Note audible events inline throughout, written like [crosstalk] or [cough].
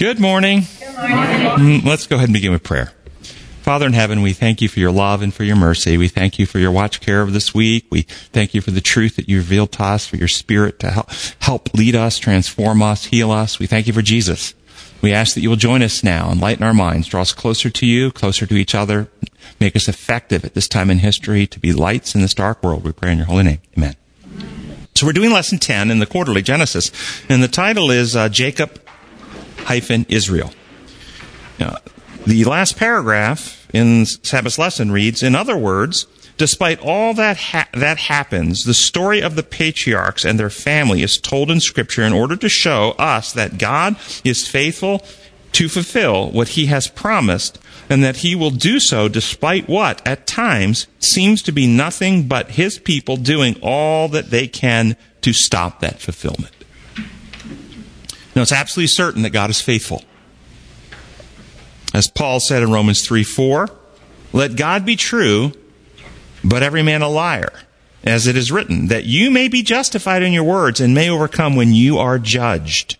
Good morning. Good morning. Let's go ahead and begin with prayer. Father in heaven, we thank you for your love and for your mercy. We thank you for your watch care of this week. We thank you for the truth that you revealed to us, for your spirit to help, help lead us, transform us, heal us. We thank you for Jesus. We ask that you will join us now, enlighten our minds, draw us closer to you, closer to each other, make us effective at this time in history to be lights in this dark world. We pray in your holy name. Amen. So we're doing lesson 10 in the quarterly Genesis, and the title is uh, Jacob Israel. Now, the last paragraph in Sabbath's lesson reads, in other words, despite all that ha- that happens, the story of the patriarchs and their family is told in Scripture in order to show us that God is faithful to fulfill what He has promised, and that He will do so despite what, at times, seems to be nothing but His people doing all that they can to stop that fulfillment. Now, it's absolutely certain that God is faithful. As Paul said in Romans 3 4, let God be true, but every man a liar, as it is written, that you may be justified in your words and may overcome when you are judged.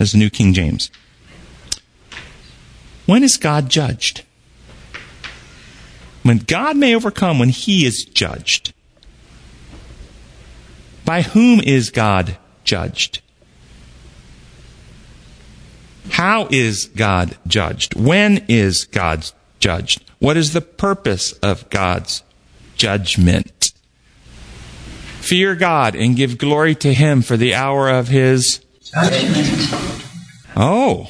As the New King James. When is God judged? When God may overcome when he is judged. By whom is God judged? How is God judged? When is God judged? What is the purpose of God's judgment? Fear God and give glory to Him for the hour of His judgment. Oh,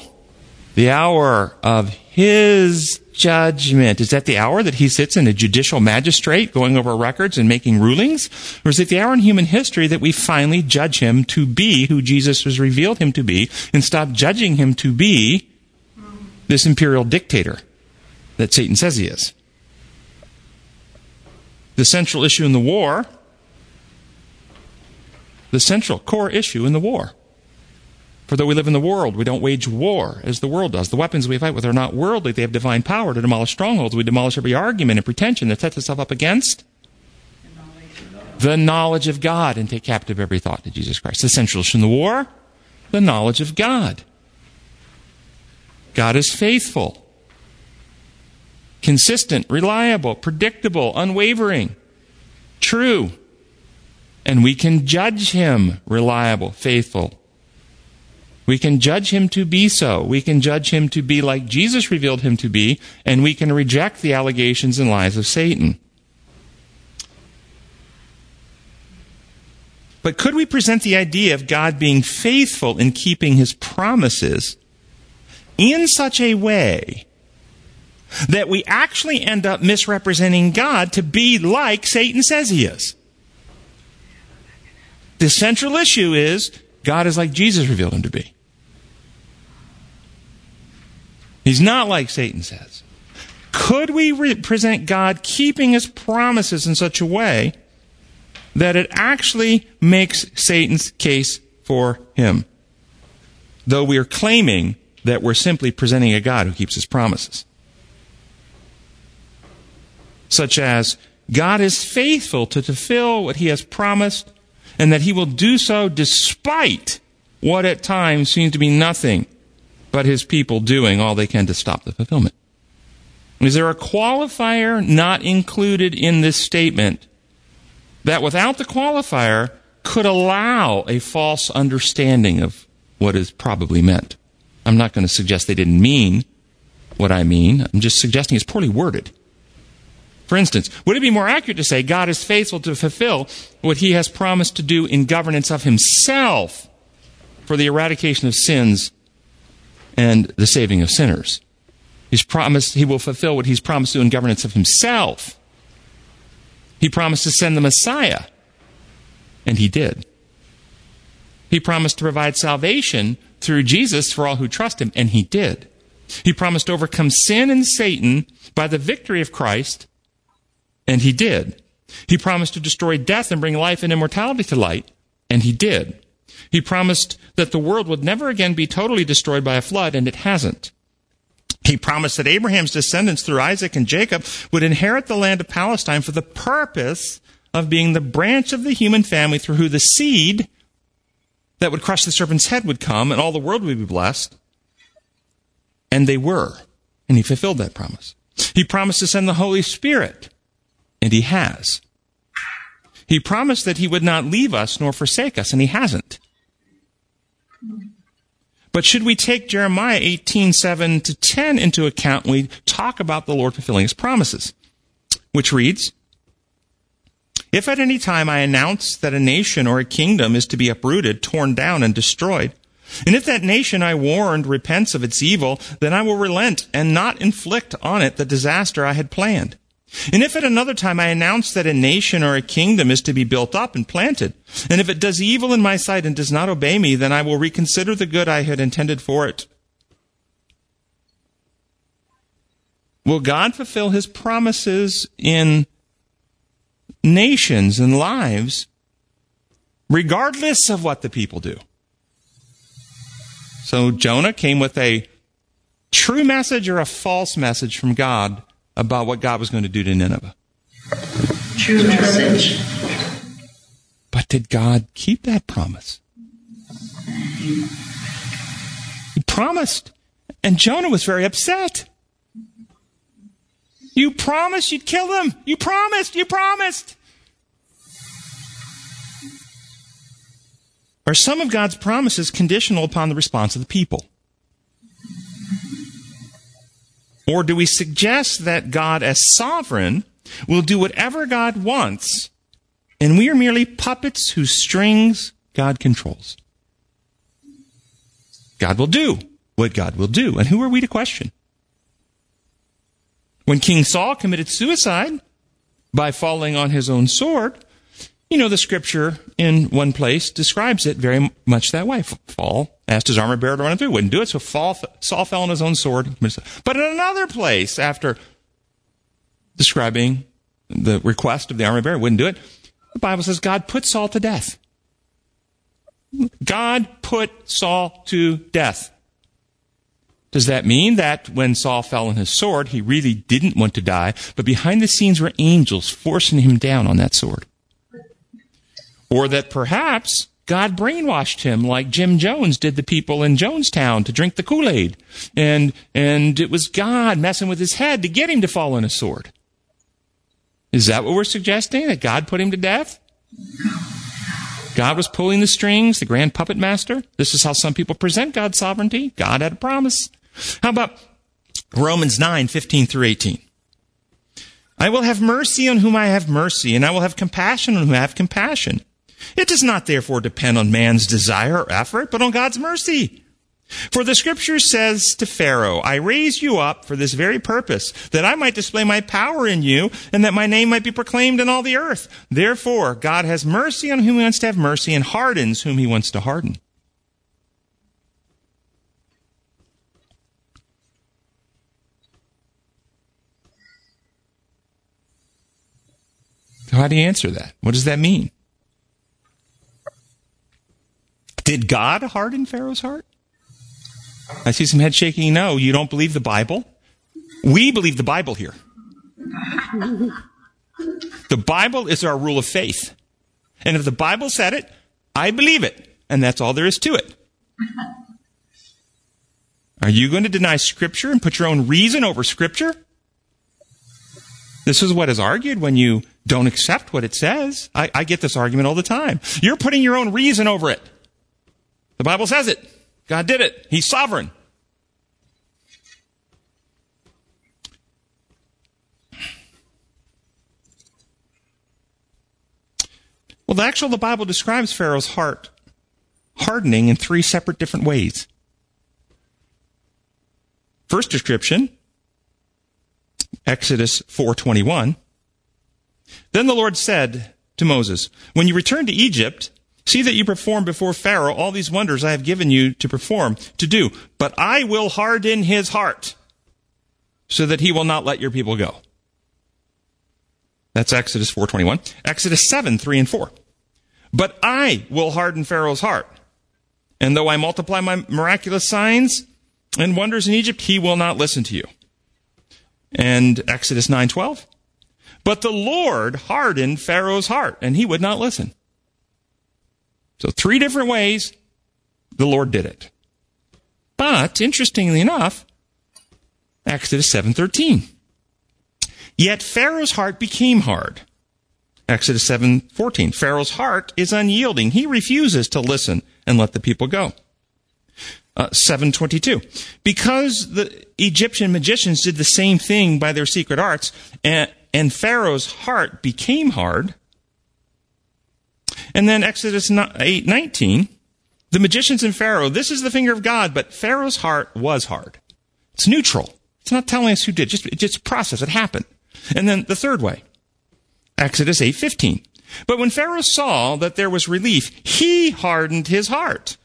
the hour of His judgment. Is that the hour that He sits in a judicial magistrate going over records and making rulings? Or is it the hour in human history that we finally judge Him to be who Jesus has revealed Him to be and stop judging Him to be this imperial dictator that Satan says He is? The central issue in the war, the central core issue in the war for though we live in the world, we don't wage war as the world does. The weapons we fight with are not worldly. They have divine power to demolish strongholds. We demolish every argument and pretension that sets itself up against the knowledge of God and take captive every thought to Jesus Christ. The central issue in the war, the knowledge of God. God is faithful, consistent, reliable, predictable, unwavering, true. And we can judge him reliable, faithful, we can judge him to be so. We can judge him to be like Jesus revealed him to be, and we can reject the allegations and lies of Satan. But could we present the idea of God being faithful in keeping his promises in such a way that we actually end up misrepresenting God to be like Satan says he is? The central issue is God is like Jesus revealed him to be. He's not like Satan says. Could we re- present God keeping his promises in such a way that it actually makes Satan's case for him? Though we are claiming that we're simply presenting a God who keeps his promises. Such as, God is faithful to fulfill what he has promised and that he will do so despite what at times seems to be nothing but his people doing all they can to stop the fulfillment. Is there a qualifier not included in this statement that without the qualifier could allow a false understanding of what is probably meant? I'm not going to suggest they didn't mean what I mean. I'm just suggesting it's poorly worded. For instance, would it be more accurate to say God is faithful to fulfill what he has promised to do in governance of himself for the eradication of sins and the saving of sinners? He's promised he will fulfill what he's promised to do in governance of himself. He promised to send the Messiah, and he did. He promised to provide salvation through Jesus for all who trust him, and he did. He promised to overcome sin and Satan by the victory of Christ, and he did. He promised to destroy death and bring life and immortality to light, and he did. He promised that the world would never again be totally destroyed by a flood, and it hasn't. He promised that Abraham's descendants through Isaac and Jacob would inherit the land of Palestine for the purpose of being the branch of the human family through who the seed that would crush the serpent's head would come and all the world would be blessed. And they were. And he fulfilled that promise. He promised to send the Holy Spirit. And he has. He promised that he would not leave us nor forsake us, and he hasn't. But should we take Jeremiah 18, 7 to 10 into account when we talk about the Lord fulfilling his promises? Which reads, If at any time I announce that a nation or a kingdom is to be uprooted, torn down, and destroyed, and if that nation I warned repents of its evil, then I will relent and not inflict on it the disaster I had planned. And if at another time I announce that a nation or a kingdom is to be built up and planted, and if it does evil in my sight and does not obey me, then I will reconsider the good I had intended for it. Will God fulfill his promises in nations and lives regardless of what the people do? So Jonah came with a true message or a false message from God about what God was going to do to Nineveh. True message. But did God keep that promise? He promised, and Jonah was very upset. You promised you'd kill them. You promised. You promised. Are some of God's promises conditional upon the response of the people? Or do we suggest that God, as sovereign, will do whatever God wants, and we are merely puppets whose strings God controls? God will do what God will do, and who are we to question? When King Saul committed suicide by falling on his own sword, you know, the scripture in one place describes it very much that way. Saul asked his armor bearer to run through, wouldn't do it, so Saul, Saul fell on his own sword. But in another place, after describing the request of the armor bearer, wouldn't do it, the Bible says God put Saul to death. God put Saul to death. Does that mean that when Saul fell on his sword, he really didn't want to die, but behind the scenes were angels forcing him down on that sword? Or that perhaps God brainwashed him like Jim Jones did the people in Jonestown to drink the Kool-Aid. And, and it was God messing with his head to get him to fall on a sword. Is that what we're suggesting? That God put him to death? God was pulling the strings, the grand puppet master. This is how some people present God's sovereignty. God had a promise. How about Romans 9, 15 through 18? I will have mercy on whom I have mercy, and I will have compassion on whom I have compassion. It does not therefore depend on man's desire or effort, but on God's mercy. For the scripture says to Pharaoh, I raised you up for this very purpose, that I might display my power in you, and that my name might be proclaimed in all the earth. Therefore, God has mercy on whom he wants to have mercy, and hardens whom he wants to harden. How do you answer that? What does that mean? Did God harden Pharaoh's heart? I see some head shaking. No, you don't believe the Bible? We believe the Bible here. The Bible is our rule of faith. And if the Bible said it, I believe it. And that's all there is to it. Are you going to deny Scripture and put your own reason over Scripture? This is what is argued when you don't accept what it says. I, I get this argument all the time. You're putting your own reason over it. The Bible says it. God did it. He's sovereign. Well, the actual the Bible describes Pharaoh's heart hardening in three separate different ways. First description, Exodus 4:21. Then the Lord said to Moses, "When you return to Egypt, See that you perform before Pharaoh all these wonders I have given you to perform, to do. But I will harden his heart so that he will not let your people go. That's Exodus 4:21. Exodus 7, 3 and 4. But I will harden Pharaoh's heart. And though I multiply my miraculous signs and wonders in Egypt, he will not listen to you. And Exodus 9:12. But the Lord hardened Pharaoh's heart, and he would not listen. So three different ways the Lord did it. But, interestingly enough, Exodus 7:13. Yet Pharaoh's heart became hard. Exodus 7:14. Pharaoh's heart is unyielding. He refuses to listen and let the people go. Uh, 722. Because the Egyptian magicians did the same thing by their secret arts, and, and Pharaoh's heart became hard. And then Exodus 8, 19. The magicians and Pharaoh, this is the finger of God, but Pharaoh's heart was hard. It's neutral. It's not telling us who did. Just, just process. It happened. And then the third way. Exodus 8:15. But when Pharaoh saw that there was relief, he hardened his heart,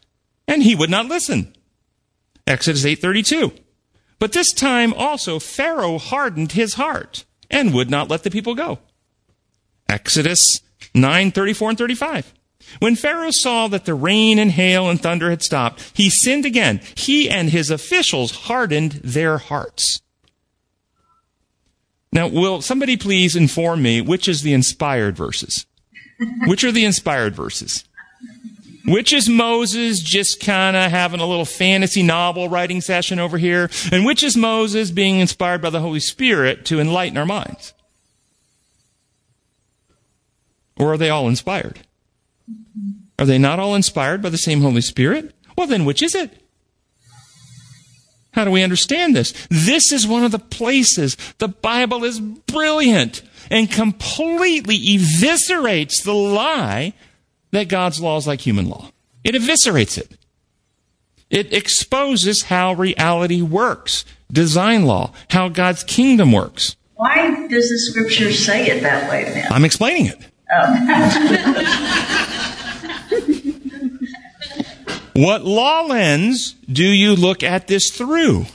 and he would not listen. Exodus 8:32. But this time also Pharaoh hardened his heart and would not let the people go. Exodus 9:34 and 35. When Pharaoh saw that the rain and hail and thunder had stopped, he sinned again. He and his officials hardened their hearts. Now, will somebody please inform me which is the inspired verses? Which are the inspired verses? Which is Moses just kind of having a little fantasy novel writing session over here? And which is Moses being inspired by the Holy Spirit to enlighten our minds? Or are they all inspired? Are they not all inspired by the same Holy Spirit? Well, then which is it? How do we understand this? This is one of the places the Bible is brilliant and completely eviscerates the lie that God's law is like human law. It eviscerates it. It exposes how reality works, design law, how God's kingdom works. Why does the scripture say it that way then? I'm explaining it. Um. [laughs] what law lens do you look at this through?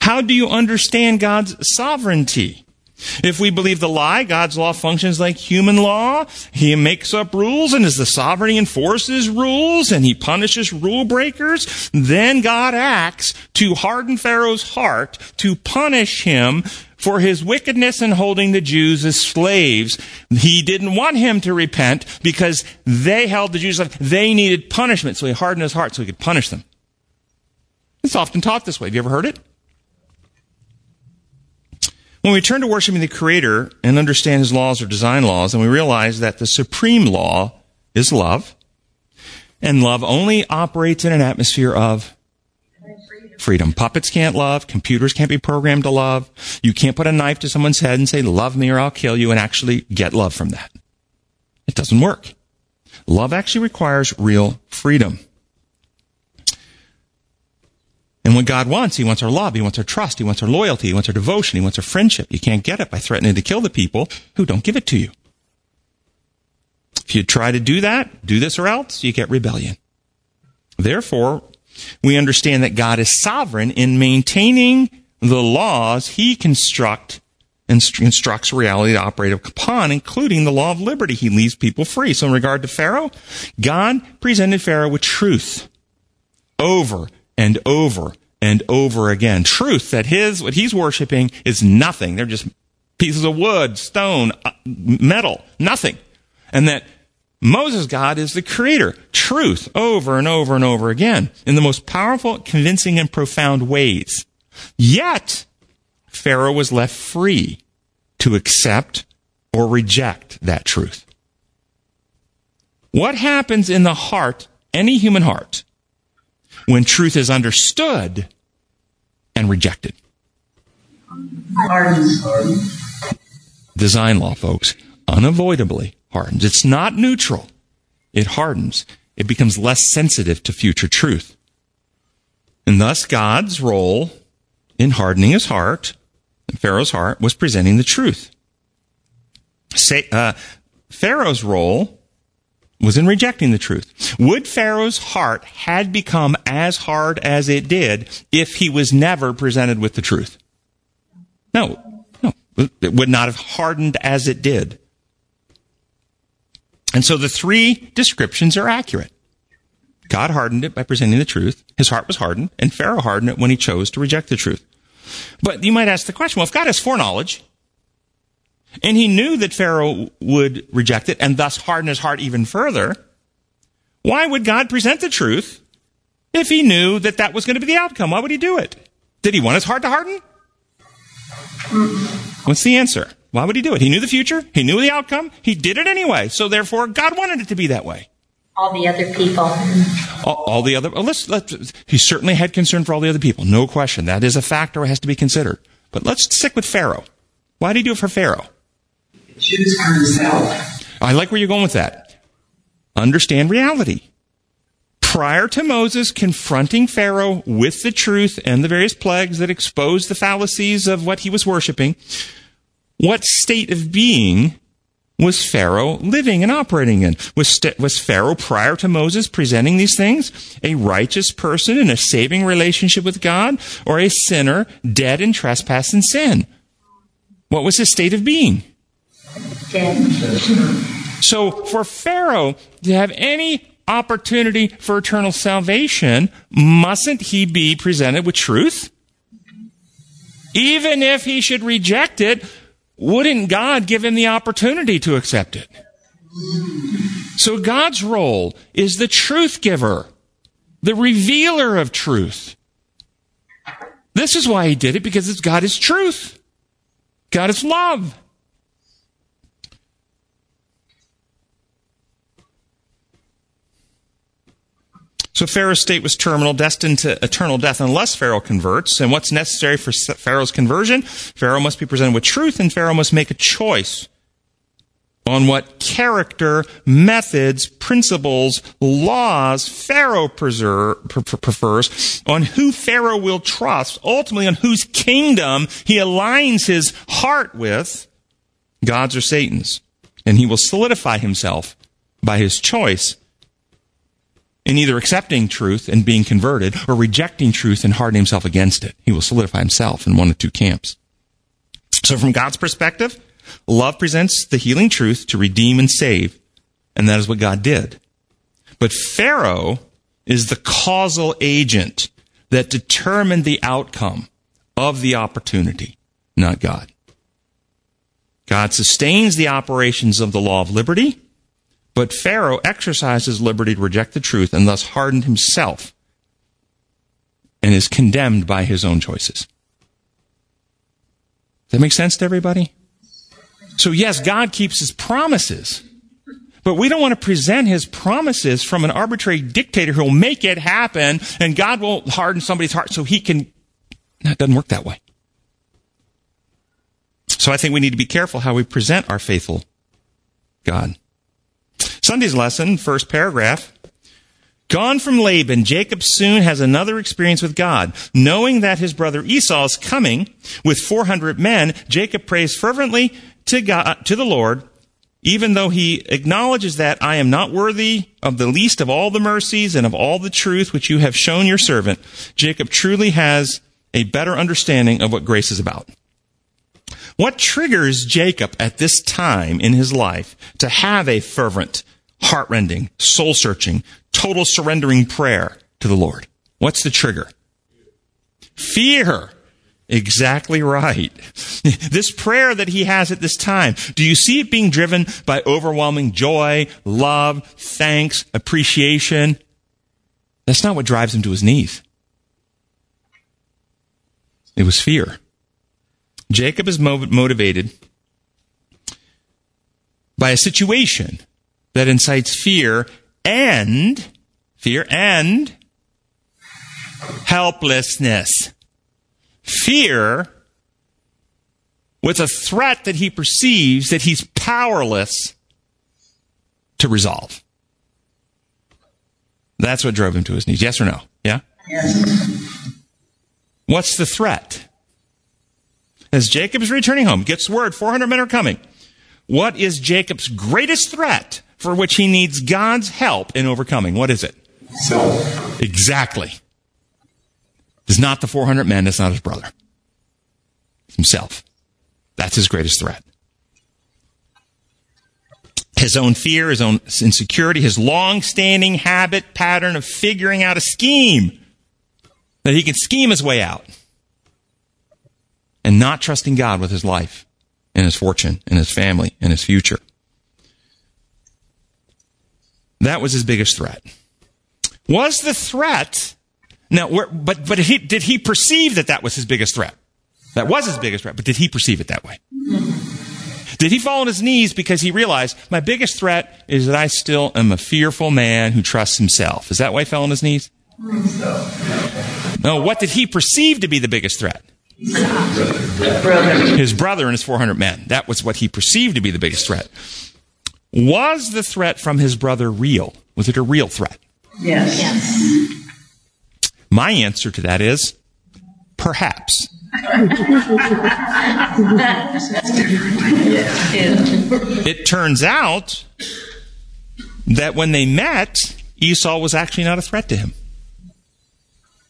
How do you understand God's sovereignty? If we believe the lie, God's law functions like human law. He makes up rules and as the sovereign enforces rules and he punishes rule breakers. Then God acts to harden Pharaoh's heart to punish him for his wickedness in holding the Jews as slaves. He didn't want him to repent because they held the Jews like they needed punishment. So he hardened his heart so he could punish them. It's often taught this way. Have you ever heard it? When we turn to worshiping the Creator and understand His laws or design laws, and we realize that the supreme law is love, and love only operates in an atmosphere of freedom. Puppets can't love. Computers can't be programmed to love. You can't put a knife to someone's head and say, love me or I'll kill you and actually get love from that. It doesn't work. Love actually requires real freedom. And what God wants, He wants our love, He wants our trust, He wants our loyalty, He wants our devotion, He wants our friendship. You can't get it by threatening to kill the people who don't give it to you. If you try to do that, do this or else, you get rebellion. Therefore, we understand that God is sovereign in maintaining the laws He construct and instructs reality to operate upon, including the law of liberty. He leaves people free. So in regard to Pharaoh, God presented Pharaoh with truth over and over and over again. Truth that his, what he's worshiping is nothing. They're just pieces of wood, stone, uh, metal, nothing. And that Moses' God is the creator. Truth over and over and over again in the most powerful, convincing, and profound ways. Yet, Pharaoh was left free to accept or reject that truth. What happens in the heart, any human heart, when truth is understood and rejected. Hardens. Design law, folks, unavoidably hardens. It's not neutral. It hardens. It becomes less sensitive to future truth. And thus God's role in hardening his heart, Pharaoh's heart, was presenting the truth. Say, uh, Pharaoh's role was in rejecting the truth. Would Pharaoh's heart had become as hard as it did if he was never presented with the truth? No, no. It would not have hardened as it did. And so the three descriptions are accurate. God hardened it by presenting the truth. His heart was hardened, and Pharaoh hardened it when he chose to reject the truth. But you might ask the question, well, if God has foreknowledge, and he knew that Pharaoh would reject it and thus harden his heart even further. Why would God present the truth if he knew that that was going to be the outcome? Why would he do it? Did he want his heart to harden? What's the answer? Why would he do it? He knew the future. He knew the outcome. He did it anyway. So therefore, God wanted it to be that way. All the other people. All, all the other, well, let's, let's, he certainly had concern for all the other people. No question. That is a factor that has to be considered. But let's stick with Pharaoh. Why did he do it for Pharaoh? I like where you're going with that. Understand reality. Prior to Moses confronting Pharaoh with the truth and the various plagues that exposed the fallacies of what he was worshiping, what state of being was Pharaoh living and operating in? Was, st- was Pharaoh prior to Moses presenting these things a righteous person in a saving relationship with God or a sinner dead in trespass and sin? What was his state of being? So for Pharaoh to have any opportunity for eternal salvation, mustn't he be presented with truth? Even if he should reject it, wouldn't God give him the opportunity to accept it? So God's role is the truth giver, the revealer of truth. This is why he did it, because God is truth. God is love. So Pharaoh's state was terminal, destined to eternal death unless Pharaoh converts. And what's necessary for Pharaoh's conversion? Pharaoh must be presented with truth and Pharaoh must make a choice on what character, methods, principles, laws Pharaoh prefers, on who Pharaoh will trust, ultimately on whose kingdom he aligns his heart with, God's or Satan's. And he will solidify himself by his choice in either accepting truth and being converted or rejecting truth and hardening himself against it. He will solidify himself in one of two camps. So from God's perspective, love presents the healing truth to redeem and save, and that is what God did. But Pharaoh is the causal agent that determined the outcome of the opportunity, not God. God sustains the operations of the law of liberty but Pharaoh exercised his liberty to reject the truth and thus hardened himself and is condemned by his own choices. Does that make sense to everybody? So yes, God keeps his promises. But we don't want to present his promises from an arbitrary dictator who will make it happen and God will harden somebody's heart so he can. No, it doesn't work that way. So I think we need to be careful how we present our faithful God. Sunday's lesson, first paragraph. Gone from Laban, Jacob soon has another experience with God. Knowing that his brother Esau is coming with 400 men, Jacob prays fervently to God, to the Lord, even though he acknowledges that I am not worthy of the least of all the mercies and of all the truth which you have shown your servant. Jacob truly has a better understanding of what grace is about. What triggers Jacob at this time in his life to have a fervent, heartrending, soul searching, total surrendering prayer to the Lord? What's the trigger? Fear. Exactly right. [laughs] This prayer that he has at this time, do you see it being driven by overwhelming joy, love, thanks, appreciation? That's not what drives him to his knees. It was fear. Jacob is motivated by a situation that incites fear and fear and helplessness. Fear with a threat that he perceives that he's powerless to resolve. That's what drove him to his knees. Yes or no? Yeah? Yes. What's the threat? As Jacob is returning home, gets word 400 men are coming. What is Jacob's greatest threat for which he needs God's help in overcoming? What is it? Self. Exactly. It's not the 400 men, it's not his brother. It's himself. That's his greatest threat. His own fear, his own insecurity, his long standing habit pattern of figuring out a scheme that he can scheme his way out and not trusting God with his life and his fortune and his family and his future. That was his biggest threat. Was the threat now? But but he, did he perceive that that was his biggest threat? That was his biggest threat, but did he perceive it that way? Did he fall on his knees because he realized my biggest threat is that I still am a fearful man who trusts himself? Is that why he fell on his knees? No, what did he perceive to be the biggest threat? His brother and his 400 men. That was what he perceived to be the biggest threat. Was the threat from his brother real? Was it a real threat? Yes. Yes. My answer to that is perhaps. [laughs] It turns out that when they met, Esau was actually not a threat to him.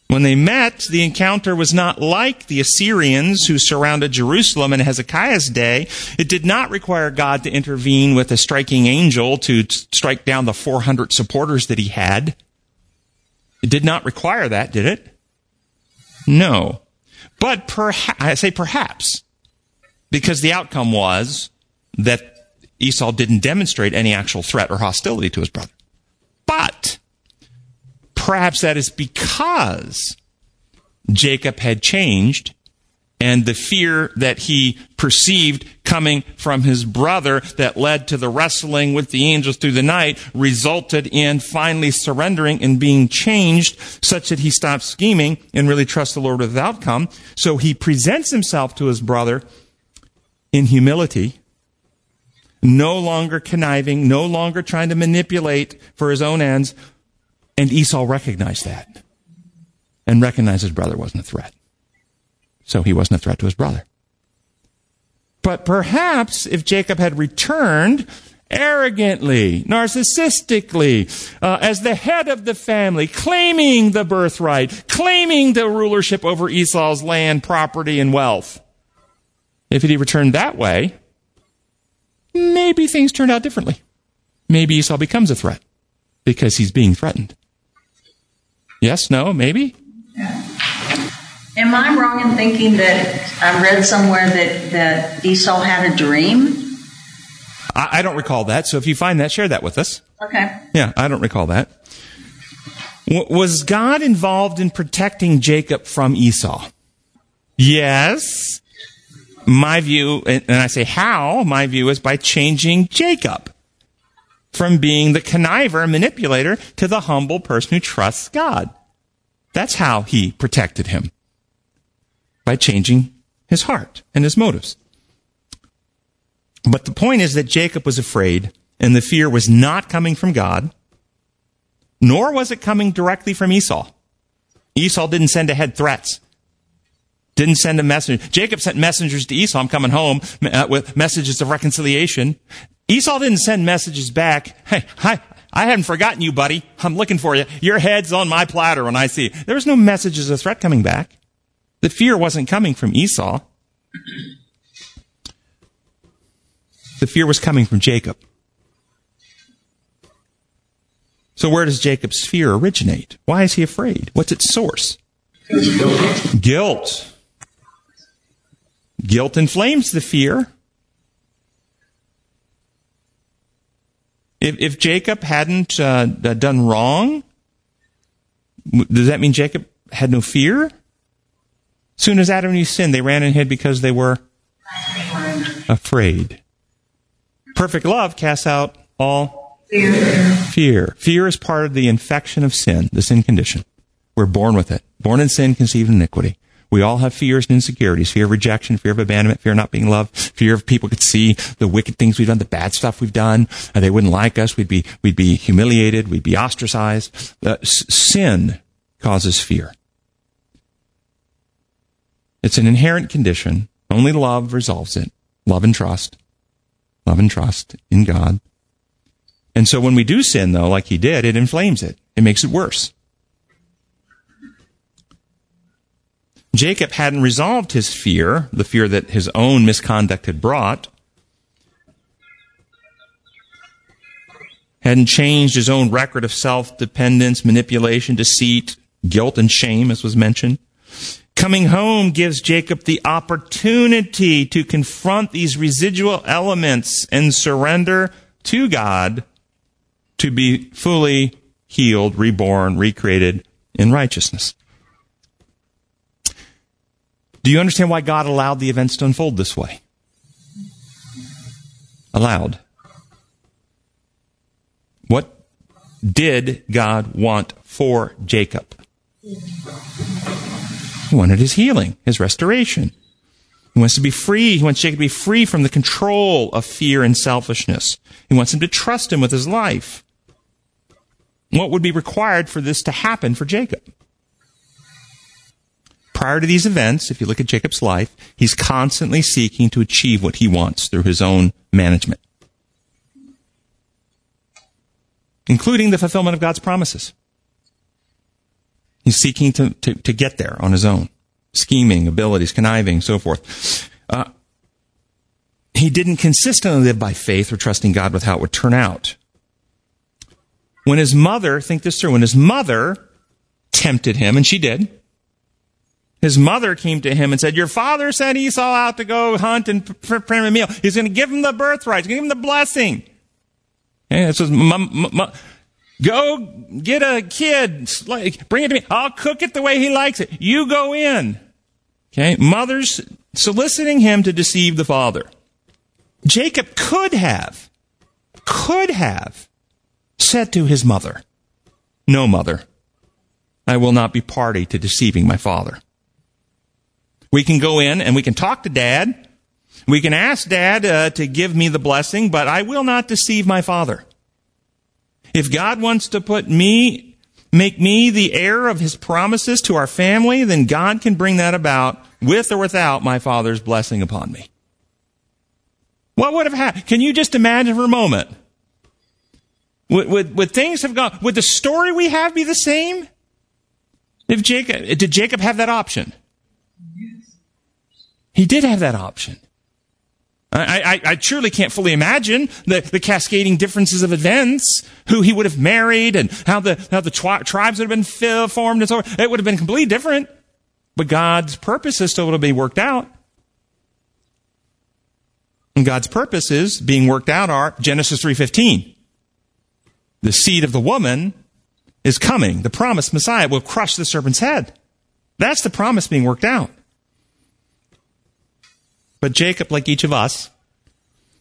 When they met, the encounter was not like the Assyrians who surrounded Jerusalem in Hezekiah's day. It did not require God to intervene with a striking angel to strike down the 400 supporters that he had. It did not require that, did it? No. But I say perhaps, because the outcome was that Esau didn't demonstrate any actual threat or hostility to his brother. Perhaps that is because Jacob had changed and the fear that he perceived coming from his brother that led to the wrestling with the angels through the night resulted in finally surrendering and being changed such that he stopped scheming and really trusts the Lord with the outcome. So he presents himself to his brother in humility, no longer conniving, no longer trying to manipulate for his own ends. And Esau recognized that and recognized his brother wasn't a threat. So he wasn't a threat to his brother. But perhaps if Jacob had returned arrogantly, narcissistically, uh, as the head of the family, claiming the birthright, claiming the rulership over Esau's land, property, and wealth, if he returned that way, maybe things turned out differently. Maybe Esau becomes a threat because he's being threatened. Yes, no, maybe? Am I wrong in thinking that I read somewhere that, that Esau had a dream? I, I don't recall that. So if you find that, share that with us. Okay. Yeah, I don't recall that. W- was God involved in protecting Jacob from Esau? Yes. My view, and I say how, my view is by changing Jacob from being the conniver manipulator to the humble person who trusts God. That's how he protected him. By changing his heart and his motives. But the point is that Jacob was afraid, and the fear was not coming from God, nor was it coming directly from Esau. Esau didn't send ahead threats. Didn't send a message. Jacob sent messengers to Esau. I'm coming home uh, with messages of reconciliation. Esau didn't send messages back. [laughs] Hey, hi, I haven't forgotten you, buddy. I'm looking for you. Your head's on my platter when I see you. There was no messages of threat coming back. The fear wasn't coming from Esau. The fear was coming from Jacob. So where does Jacob's fear originate? Why is he afraid? What's its source? Guilt. Guilt inflames the fear. If, if Jacob hadn't uh, done wrong, does that mean Jacob had no fear? Soon as Adam and Eve sinned, they ran and hid because they were afraid. Perfect love casts out all Fear. fear. Fear is part of the infection of sin, the sin condition. We're born with it. Born in sin, conceived in iniquity. We all have fears and insecurities. Fear of rejection, fear of abandonment, fear of not being loved, fear of people could see the wicked things we've done, the bad stuff we've done. Uh, they wouldn't like us. We'd be, we'd be humiliated. We'd be ostracized. Uh, sin causes fear. It's an inherent condition. Only love resolves it. Love and trust. Love and trust in God. And so when we do sin, though, like he did, it inflames it. It makes it worse. Jacob hadn't resolved his fear, the fear that his own misconduct had brought. Hadn't changed his own record of self-dependence, manipulation, deceit, guilt, and shame, as was mentioned. Coming home gives Jacob the opportunity to confront these residual elements and surrender to God to be fully healed, reborn, recreated in righteousness. Do you understand why God allowed the events to unfold this way? Allowed. What did God want for Jacob? He wanted his healing, his restoration. He wants to be free. He wants Jacob to be free from the control of fear and selfishness. He wants him to trust him with his life. What would be required for this to happen for Jacob? Prior to these events, if you look at Jacob's life, he's constantly seeking to achieve what he wants through his own management, including the fulfillment of God's promises. He's seeking to, to, to get there on his own. Scheming, abilities, conniving, so forth. Uh, he didn't consistently live by faith or trusting God with how it would turn out. When his mother, think this through, when his mother tempted him, and she did, his mother came to him and said, Your father sent Esau out to go hunt and prepare a meal. He's going to give him the birthright. He's going to give him the blessing. And it says, Go get a kid, bring it to me. I'll cook it the way he likes it. You go in. Okay, mother's soliciting him to deceive the father. Jacob could have, could have said to his mother, No, mother, I will not be party to deceiving my father. We can go in and we can talk to dad. We can ask dad uh, to give me the blessing, but I will not deceive my father. If God wants to put me, make me the heir of his promises to our family, then God can bring that about with or without my father's blessing upon me. What would have happened? Can you just imagine for a moment? Would, would, would things have gone, would the story we have be the same? If Jacob, did Jacob have that option? He did have that option. I, I, I surely can't fully imagine the, the cascading differences of events, who he would have married and how the, how the tribes would have been formed and so on. It would have been completely different. But God's purpose is still to be worked out. And God's purposes being worked out are Genesis 3.15. The seed of the woman is coming. The promised Messiah will crush the serpent's head. That's the promise being worked out. But Jacob, like each of us,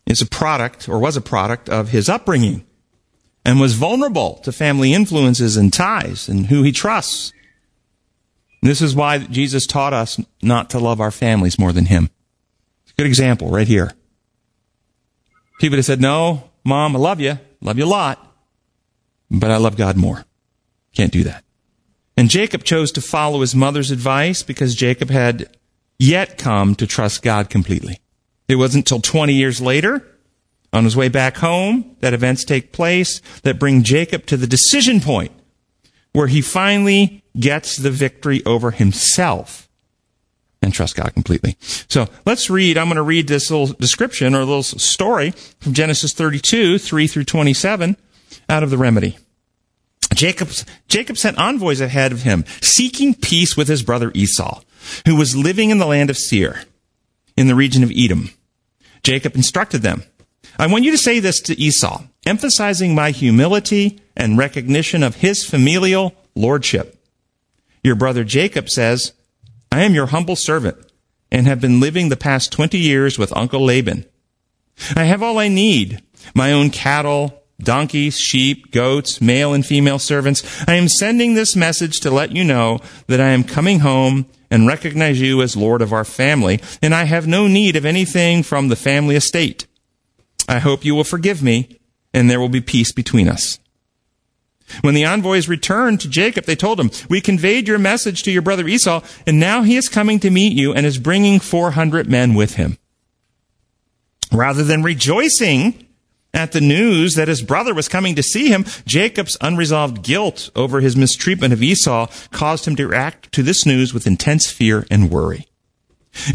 is a product or was a product of his upbringing and was vulnerable to family influences and ties and who he trusts. this is why Jesus taught us not to love our families more than him. Good example right here. People have said, no, mom, I love you. Love you a lot. But I love God more. Can't do that. And Jacob chose to follow his mother's advice because Jacob had yet come to trust God completely. It wasn't until 20 years later, on his way back home, that events take place that bring Jacob to the decision point where he finally gets the victory over himself and trust God completely. So let's read. I'm going to read this little description or little story from Genesis 32, 3 through 27 out of the remedy. Jacob, Jacob sent envoys ahead of him, seeking peace with his brother Esau who was living in the land of Seir, in the region of Edom. Jacob instructed them, I want you to say this to Esau, emphasizing my humility and recognition of his familial lordship. Your brother Jacob says, I am your humble servant and have been living the past 20 years with Uncle Laban. I have all I need, my own cattle, donkeys, sheep, goats, male and female servants. I am sending this message to let you know that I am coming home and recognize you as Lord of our family, and I have no need of anything from the family estate. I hope you will forgive me, and there will be peace between us. When the envoys returned to Jacob, they told him, We conveyed your message to your brother Esau, and now he is coming to meet you and is bringing 400 men with him. Rather than rejoicing at the news that his brother was coming to see him, Jacob's unresolved guilt over his mistreatment of Esau caused him to react to this news with intense fear and worry.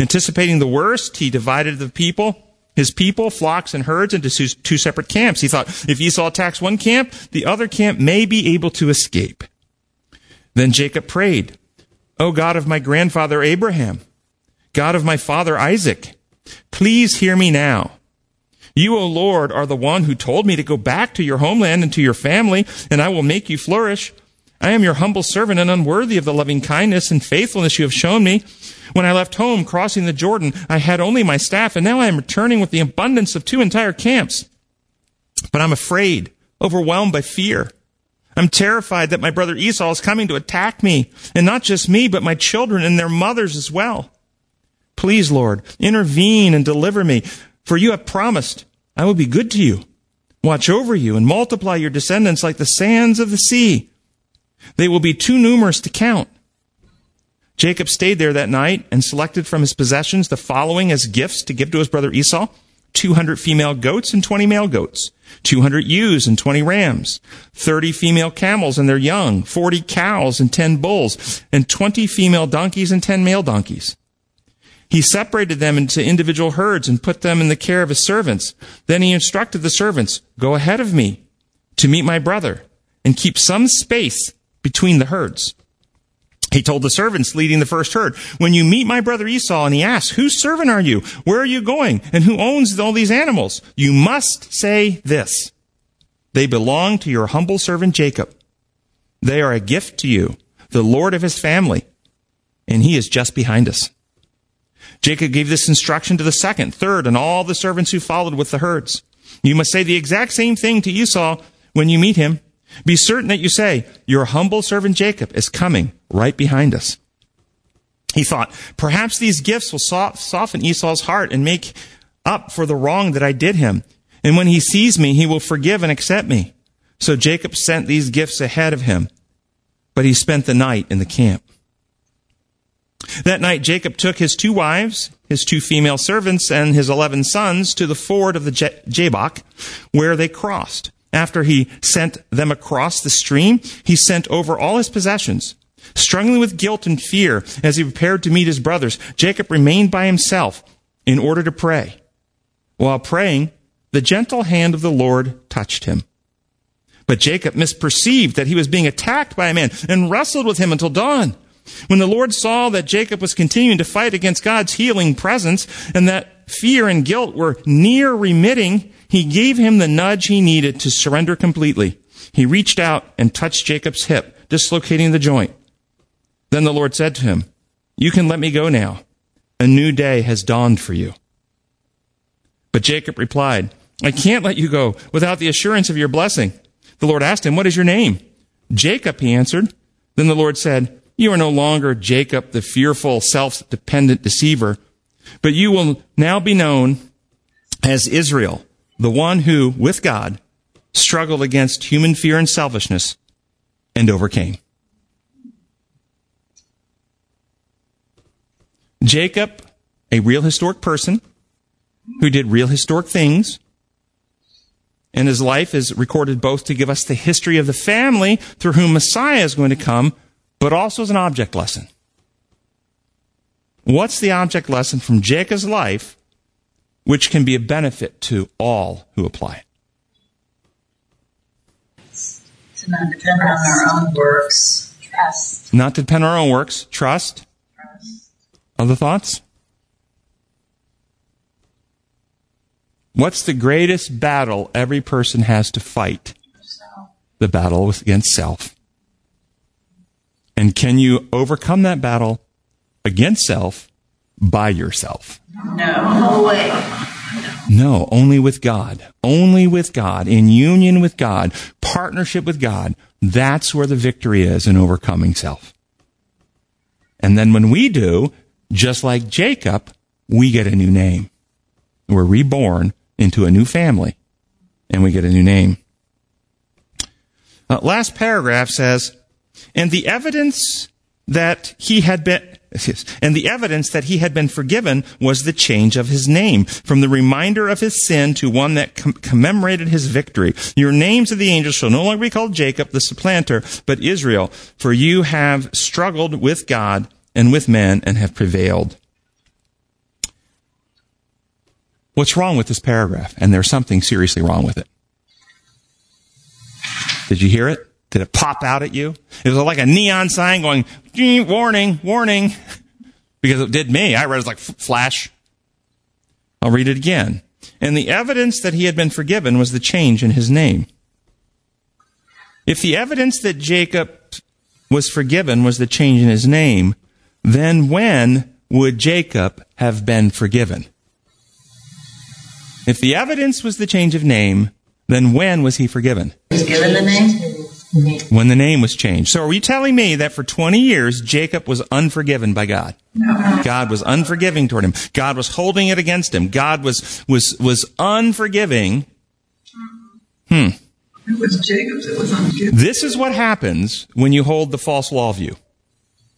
Anticipating the worst, he divided the people, his people, flocks, and herds into two separate camps. He thought if Esau attacks one camp, the other camp may be able to escape. Then Jacob prayed, O God of my grandfather Abraham, God of my father Isaac, please hear me now you, O Lord, are the one who told me to go back to your homeland and to your family, and I will make you flourish. I am your humble servant and unworthy of the loving kindness and faithfulness you have shown me. When I left home crossing the Jordan, I had only my staff, and now I am returning with the abundance of two entire camps. But I'm afraid, overwhelmed by fear. I'm terrified that my brother Esau is coming to attack me, and not just me, but my children and their mothers as well. Please, Lord, intervene and deliver me, for you have promised I will be good to you, watch over you, and multiply your descendants like the sands of the sea. They will be too numerous to count. Jacob stayed there that night and selected from his possessions the following as gifts to give to his brother Esau 200 female goats and 20 male goats, 200 ewes and 20 rams, 30 female camels and their young, 40 cows and 10 bulls, and 20 female donkeys and 10 male donkeys. He separated them into individual herds and put them in the care of his servants. Then he instructed the servants, Go ahead of me to meet my brother and keep some space between the herds. He told the servants leading the first herd, When you meet my brother Esau and he asks, Whose servant are you? Where are you going? And who owns all these animals? You must say this. They belong to your humble servant Jacob. They are a gift to you, the Lord of his family. And he is just behind us. Jacob gave this instruction to the second, third, and all the servants who followed with the herds. You must say the exact same thing to Esau when you meet him. Be certain that you say, Your humble servant Jacob is coming right behind us. He thought, perhaps these gifts will soften Esau's heart and make up for the wrong that I did him. And when he sees me, he will forgive and accept me. So Jacob sent these gifts ahead of him, but he spent the night in the camp. That night, Jacob took his two wives, his two female servants, and his eleven sons to the ford of the Jabbok, where they crossed. After he sent them across the stream, he sent over all his possessions. Struggling with guilt and fear as he prepared to meet his brothers, Jacob remained by himself in order to pray. While praying, the gentle hand of the Lord touched him. But Jacob misperceived that he was being attacked by a man and wrestled with him until dawn. When the Lord saw that Jacob was continuing to fight against God's healing presence and that fear and guilt were near remitting, he gave him the nudge he needed to surrender completely. He reached out and touched Jacob's hip, dislocating the joint. Then the Lord said to him, You can let me go now. A new day has dawned for you. But Jacob replied, I can't let you go without the assurance of your blessing. The Lord asked him, What is your name? Jacob, he answered. Then the Lord said, you are no longer Jacob, the fearful, self-dependent deceiver, but you will now be known as Israel, the one who, with God, struggled against human fear and selfishness and overcame. Jacob, a real historic person who did real historic things, and his life is recorded both to give us the history of the family through whom Messiah is going to come, but also as an object lesson. What's the object lesson from Jacob's life which can be a benefit to all who apply it? To not depend on our own works. Trust. Not depend on our own works. Trust. Trust. Other thoughts? What's the greatest battle every person has to fight? The battle against self. And can you overcome that battle against self by yourself? No, no way. No, only with God. Only with God. In union with God. Partnership with God. That's where the victory is in overcoming self. And then when we do, just like Jacob, we get a new name. We're reborn into a new family and we get a new name. Uh, last paragraph says, and the evidence that he had been and the evidence that he had been forgiven was the change of his name from the reminder of his sin to one that com- commemorated his victory. Your names of the angels shall no longer be called Jacob, the supplanter, but Israel, for you have struggled with God and with men and have prevailed. What's wrong with this paragraph? And there's something seriously wrong with it. Did you hear it? Did it pop out at you? It was like a neon sign going, warning, warning. [laughs] Because it did me. I read it like flash. I'll read it again. And the evidence that he had been forgiven was the change in his name. If the evidence that Jacob was forgiven was the change in his name, then when would Jacob have been forgiven? If the evidence was the change of name, then when was he forgiven? Was given the name? When the name was changed. So are you telling me that for 20 years, Jacob was unforgiven by God? God was unforgiving toward him. God was holding it against him. God was, was, was unforgiving. Hmm. It was Jacob's that was unforgiving. This is what happens when you hold the false law view.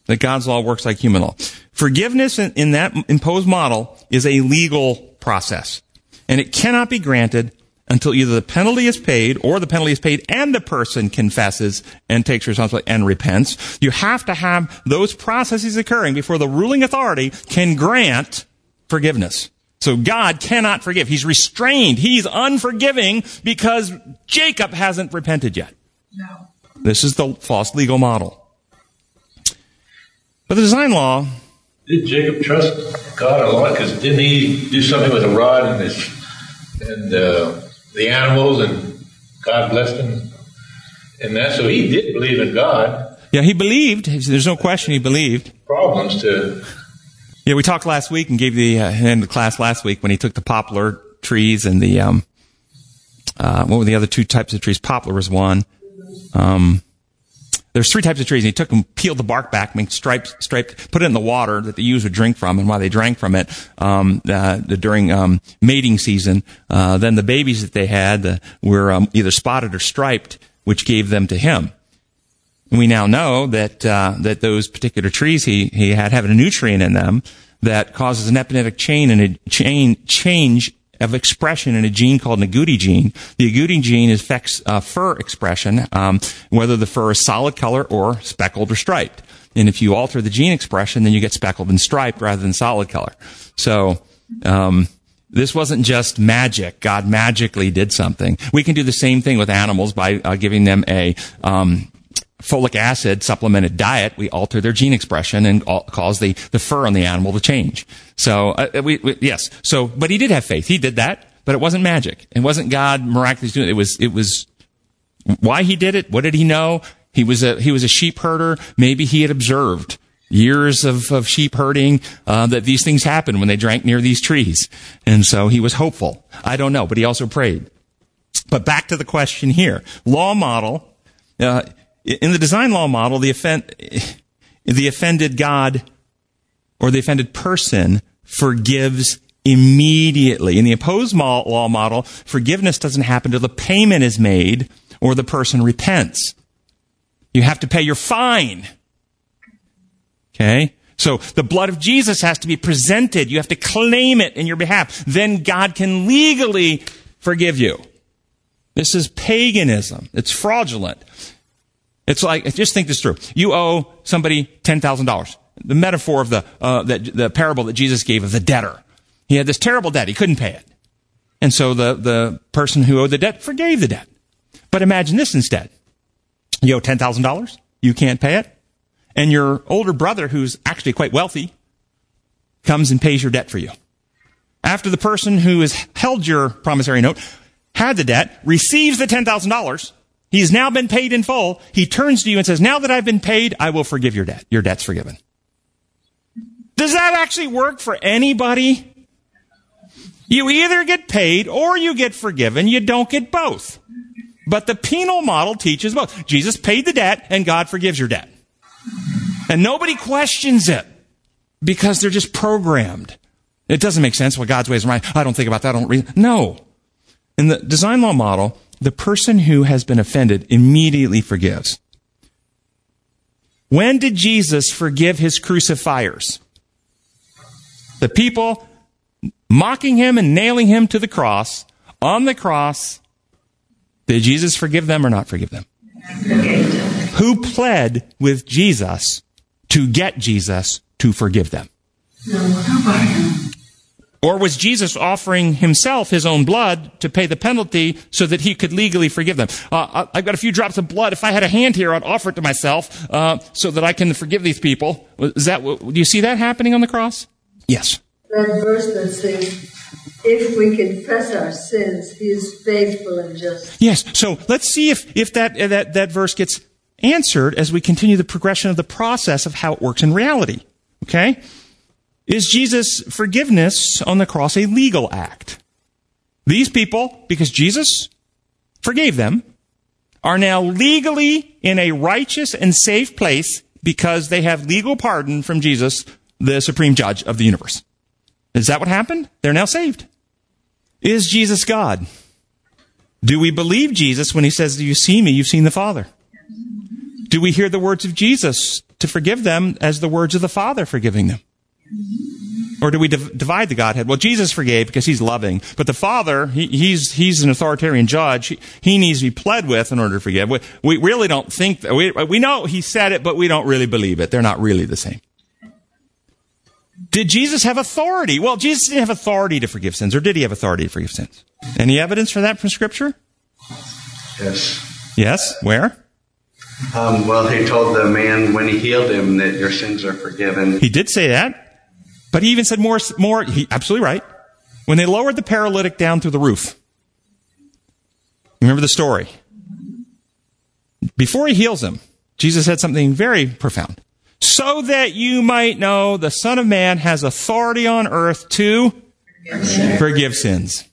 That God's law works like human law. Forgiveness in, in that imposed model is a legal process. And it cannot be granted until either the penalty is paid or the penalty is paid and the person confesses and takes responsibility and repents. You have to have those processes occurring before the ruling authority can grant forgiveness. So God cannot forgive. He's restrained. He's unforgiving because Jacob hasn't repented yet. No. This is the false legal model. But the design law, Did Jacob trust God a lot? Because didn't he do something with a rod and his and uh, the animals, and God blessed him, and that? So he did believe in God. yeah, he believed. There's no question he believed. Problems to Yeah, we talked last week and gave the uh, end of class last week when he took the poplar trees and the um, uh, what were the other two types of trees? Poplar was one. Um, there's three types of trees. And he took them, peeled the bark back, made striped, striped, put it in the water that the ewes would drink from. And while they drank from it, um, uh, during um, mating season, uh, then the babies that they had uh, were um, either spotted or striped, which gave them to him. And we now know that uh, that those particular trees he he had have a nutrient in them that causes an epigenetic chain and a chain change of expression in a gene called an agouti gene. The agouti gene affects uh, fur expression, um, whether the fur is solid color or speckled or striped. And if you alter the gene expression, then you get speckled and striped rather than solid color. So. Um, this wasn't just magic. God magically did something. We can do the same thing with animals by uh, giving them a um, folic acid supplemented diet. We alter their gene expression and cause the, the fur on the animal to change. So, uh, we, we, yes. So, but he did have faith. He did that, but it wasn't magic. It wasn't God miraculously doing it. It was, it was why he did it. What did he know? He was a, he was a sheep herder. Maybe he had observed years of, of sheep herding uh, that these things happened when they drank near these trees and so he was hopeful i don't know but he also prayed but back to the question here law model uh, in the design law model the offend, the offended god or the offended person forgives immediately in the imposed law model forgiveness doesn't happen until the payment is made or the person repents you have to pay your fine Okay? So the blood of Jesus has to be presented. You have to claim it in your behalf. Then God can legally forgive you. This is paganism. It's fraudulent. It's like, just think this through. You owe somebody $10,000. The metaphor of the, uh, that, the parable that Jesus gave of the debtor. He had this terrible debt. He couldn't pay it. And so the, the person who owed the debt forgave the debt. But imagine this instead. You owe $10,000. You can't pay it and your older brother, who's actually quite wealthy, comes and pays your debt for you. After the person who has held your promissory note had the debt, receives the $10,000, he's now been paid in full, he turns to you and says, now that I've been paid, I will forgive your debt. Your debt's forgiven. Does that actually work for anybody? You either get paid or you get forgiven. You don't get both. But the penal model teaches both. Jesus paid the debt and God forgives your debt. And nobody questions it because they're just programmed. It doesn't make sense. Well, God's ways are right. I don't think about that. I don't read. No. In the design law model, the person who has been offended immediately forgives. When did Jesus forgive his crucifiers? The people mocking him and nailing him to the cross, on the cross, did Jesus forgive them or not forgive them? Who pled with Jesus to get Jesus to forgive them? Or was Jesus offering himself his own blood to pay the penalty so that he could legally forgive them? Uh, I've got a few drops of blood. If I had a hand here, I'd offer it to myself uh, so that I can forgive these people. Is that do you see that happening on the cross? Yes. That verse that says, "If we confess our sins, He is faithful and just." Yes. So let's see if if that that that verse gets answered as we continue the progression of the process of how it works in reality. Okay. Is Jesus' forgiveness on the cross a legal act? These people, because Jesus forgave them, are now legally in a righteous and safe place because they have legal pardon from Jesus, the supreme judge of the universe. Is that what happened? They're now saved. Is Jesus God? Do we believe Jesus when he says, do You see me, you've seen the Father? Do we hear the words of Jesus to forgive them as the words of the Father forgiving them? Or do we div- divide the Godhead? Well, Jesus forgave because he's loving, but the Father, he, he's, he's an authoritarian judge. He, he, needs to be pled with in order to forgive. We, we really don't think, that, we, we know he said it, but we don't really believe it. They're not really the same. Did Jesus have authority? Well, Jesus didn't have authority to forgive sins, or did he have authority to forgive sins? Any evidence for that from Scripture? Yes. Yes. Where? Um, well, he told the man when he healed him that your sins are forgiven. He did say that, but he even said more. More. He, absolutely right. When they lowered the paralytic down through the roof, remember the story. Before he heals him, Jesus said something very profound. So that you might know the Son of Man has authority on earth to forgive sins.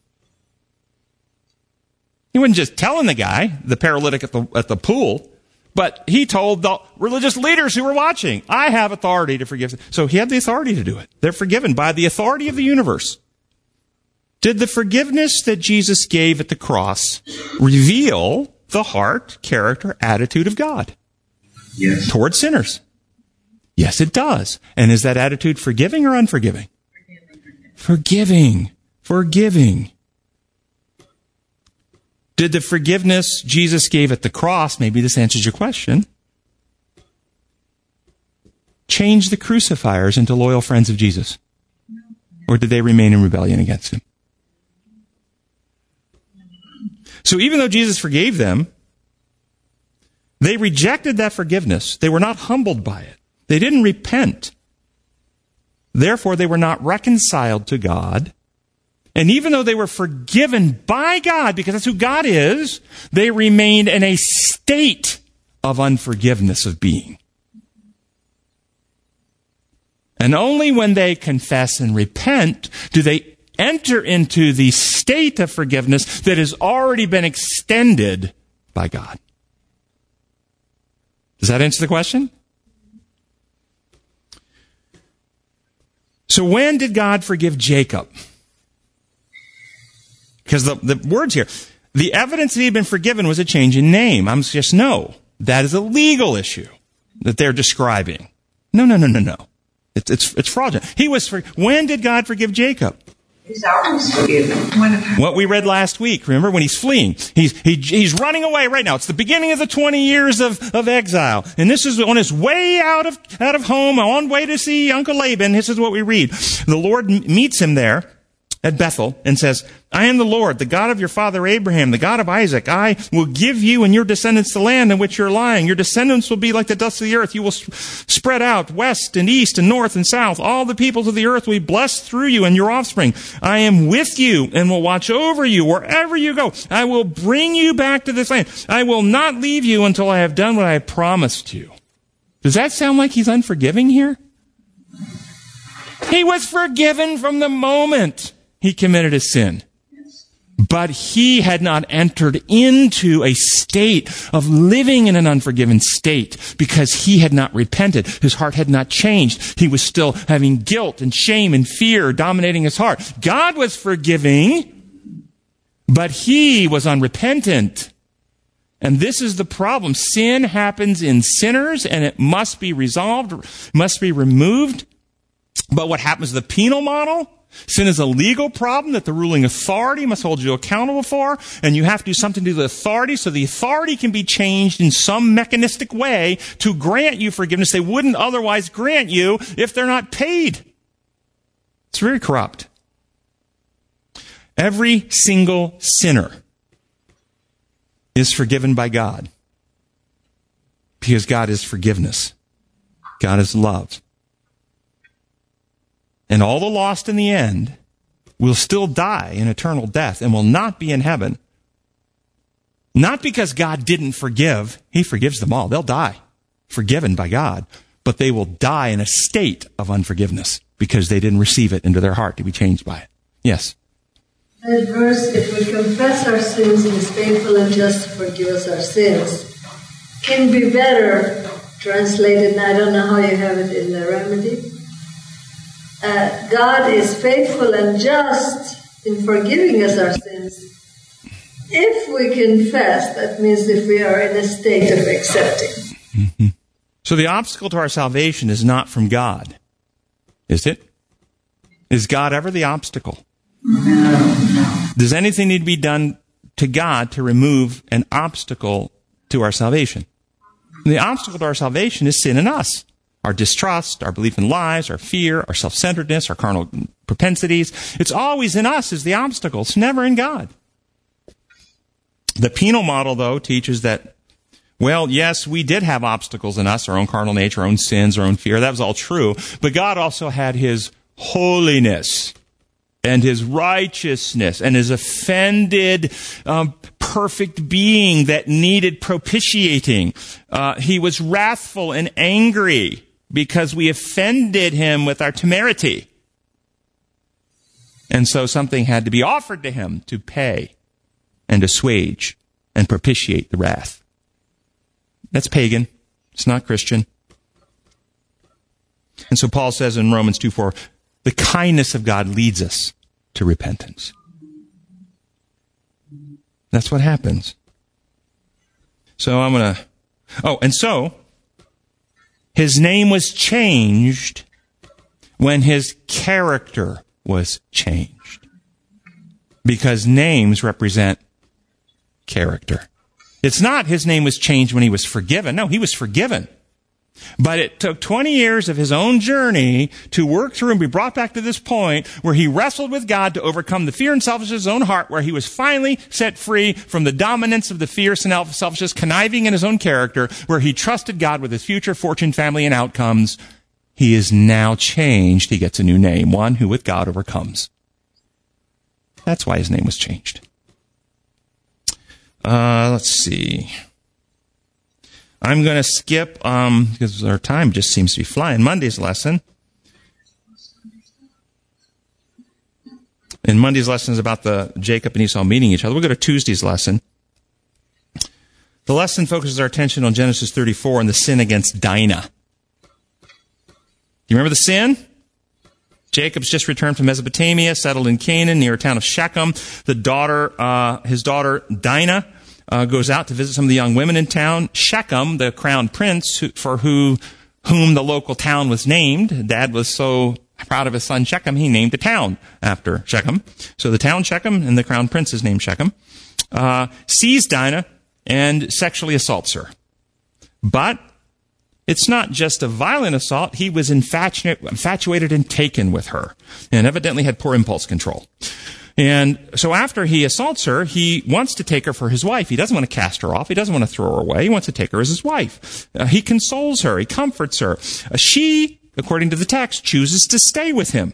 He wasn't just telling the guy, the paralytic at the, at the pool, but he told the religious leaders who were watching, I have authority to forgive. So he had the authority to do it. They're forgiven by the authority of the universe. Did the forgiveness that Jesus gave at the cross reveal the heart, character, attitude of God Yes. toward sinners? Yes, it does. And is that attitude forgiving or unforgiving? Forgiving. Forgiving. Did the forgiveness Jesus gave at the cross, maybe this answers your question, change the crucifiers into loyal friends of Jesus? Or did they remain in rebellion against him? So even though Jesus forgave them, they rejected that forgiveness. They were not humbled by it. They didn't repent. Therefore, they were not reconciled to God. And even though they were forgiven by God, because that's who God is, they remained in a state of unforgiveness of being. And only when they confess and repent do they enter into the state of forgiveness that has already been extended by God. Does that answer the question? So when did God forgive Jacob? Because the, the words here, the evidence that he had been forgiven was a change in name. I'm just, no, that is a legal issue that they're describing. No, no, no, no, no. It's, it's, it's fraudulent. He was, for, when did God forgive Jacob? He's always forgiven. What we read last week, remember when he's fleeing? He's, he, he's running away right now. It's the beginning of the 20 years of, of exile. And this is on his way out of, out of home, on way to see Uncle Laban. This is what we read. The Lord meets him there at Bethel and says, I am the Lord, the God of your father Abraham, the God of Isaac. I will give you and your descendants the land in which you're lying. Your descendants will be like the dust of the earth. You will s- spread out west and east and north and south. All the peoples of the earth will be blessed through you and your offspring. I am with you and will watch over you wherever you go. I will bring you back to this land. I will not leave you until I have done what I promised you. Does that sound like he's unforgiving here? He was forgiven from the moment he committed a sin. But he had not entered into a state of living in an unforgiven state because he had not repented. His heart had not changed. He was still having guilt and shame and fear dominating his heart. God was forgiving, but he was unrepentant. And this is the problem. Sin happens in sinners and it must be resolved, must be removed. But what happens to the penal model? Sin is a legal problem that the ruling authority must hold you accountable for, and you have to do something to the authority so the authority can be changed in some mechanistic way to grant you forgiveness they wouldn't otherwise grant you if they're not paid. It's very corrupt. Every single sinner is forgiven by God because God is forgiveness. God is love. And all the lost in the end will still die in eternal death and will not be in heaven. Not because God didn't forgive. He forgives them all. They'll die forgiven by God, but they will die in a state of unforgiveness because they didn't receive it into their heart to be changed by it. Yes. That verse, if we confess our sins, He is faithful and just to forgive us our sins, can be better translated, I don't know how you have it in the remedy. Uh, God is faithful and just in forgiving us our sins. If we confess, that means if we are in a state of accepting. Mm-hmm. [laughs] So the obstacle to our salvation is not from God, is it? Is God ever the obstacle? No, Does anything need to be done to God to remove an obstacle to our salvation? The obstacle to our salvation is sin in us. Our distrust, our belief in lies, our fear, our self-centeredness, our carnal propensities. It's always in us is the obstacle. It's never in God. The penal model, though, teaches that, well, yes, we did have obstacles in us, our own carnal nature, our own sins, our own fear. That was all true. But God also had His holiness and his righteousness and his offended, um, perfect being that needed propitiating. Uh, he was wrathful and angry because we offended him with our temerity. And so something had to be offered to him to pay and assuage and propitiate the wrath. That's pagan. It's not Christian. And so Paul says in Romans 2 4, the kindness of God leads us to repentance. That's what happens. So I'm going to. Oh, and so his name was changed when his character was changed. Because names represent character. It's not his name was changed when he was forgiven. No, he was forgiven. But it took 20 years of his own journey to work through and be brought back to this point where he wrestled with God to overcome the fear and selfishness of his own heart, where he was finally set free from the dominance of the fierce and selfishness, conniving in his own character, where he trusted God with his future, fortune, family, and outcomes. He is now changed. He gets a new name, one who with God overcomes. That's why his name was changed. Uh, let's see. I'm going to skip, um, because our time just seems to be flying, Monday's lesson. And Monday's lesson is about the Jacob and Esau meeting each other. We'll go to Tuesday's lesson. The lesson focuses our attention on Genesis 34 and the sin against Dinah. You remember the sin? Jacob's just returned from Mesopotamia, settled in Canaan near a town of Shechem. The daughter, uh, his daughter Dinah, uh, goes out to visit some of the young women in town. Shechem, the crown prince, who, for who whom the local town was named, Dad was so proud of his son Shechem, he named the town after Shechem. So the town Shechem and the crown prince is named Shechem. Uh, sees Dinah and sexually assaults her. But it's not just a violent assault. He was infatuated and taken with her and evidently had poor impulse control. And so after he assaults her, he wants to take her for his wife. He doesn't want to cast her off. He doesn't want to throw her away. He wants to take her as his wife. Uh, he consoles her. He comforts her. Uh, she, according to the text, chooses to stay with him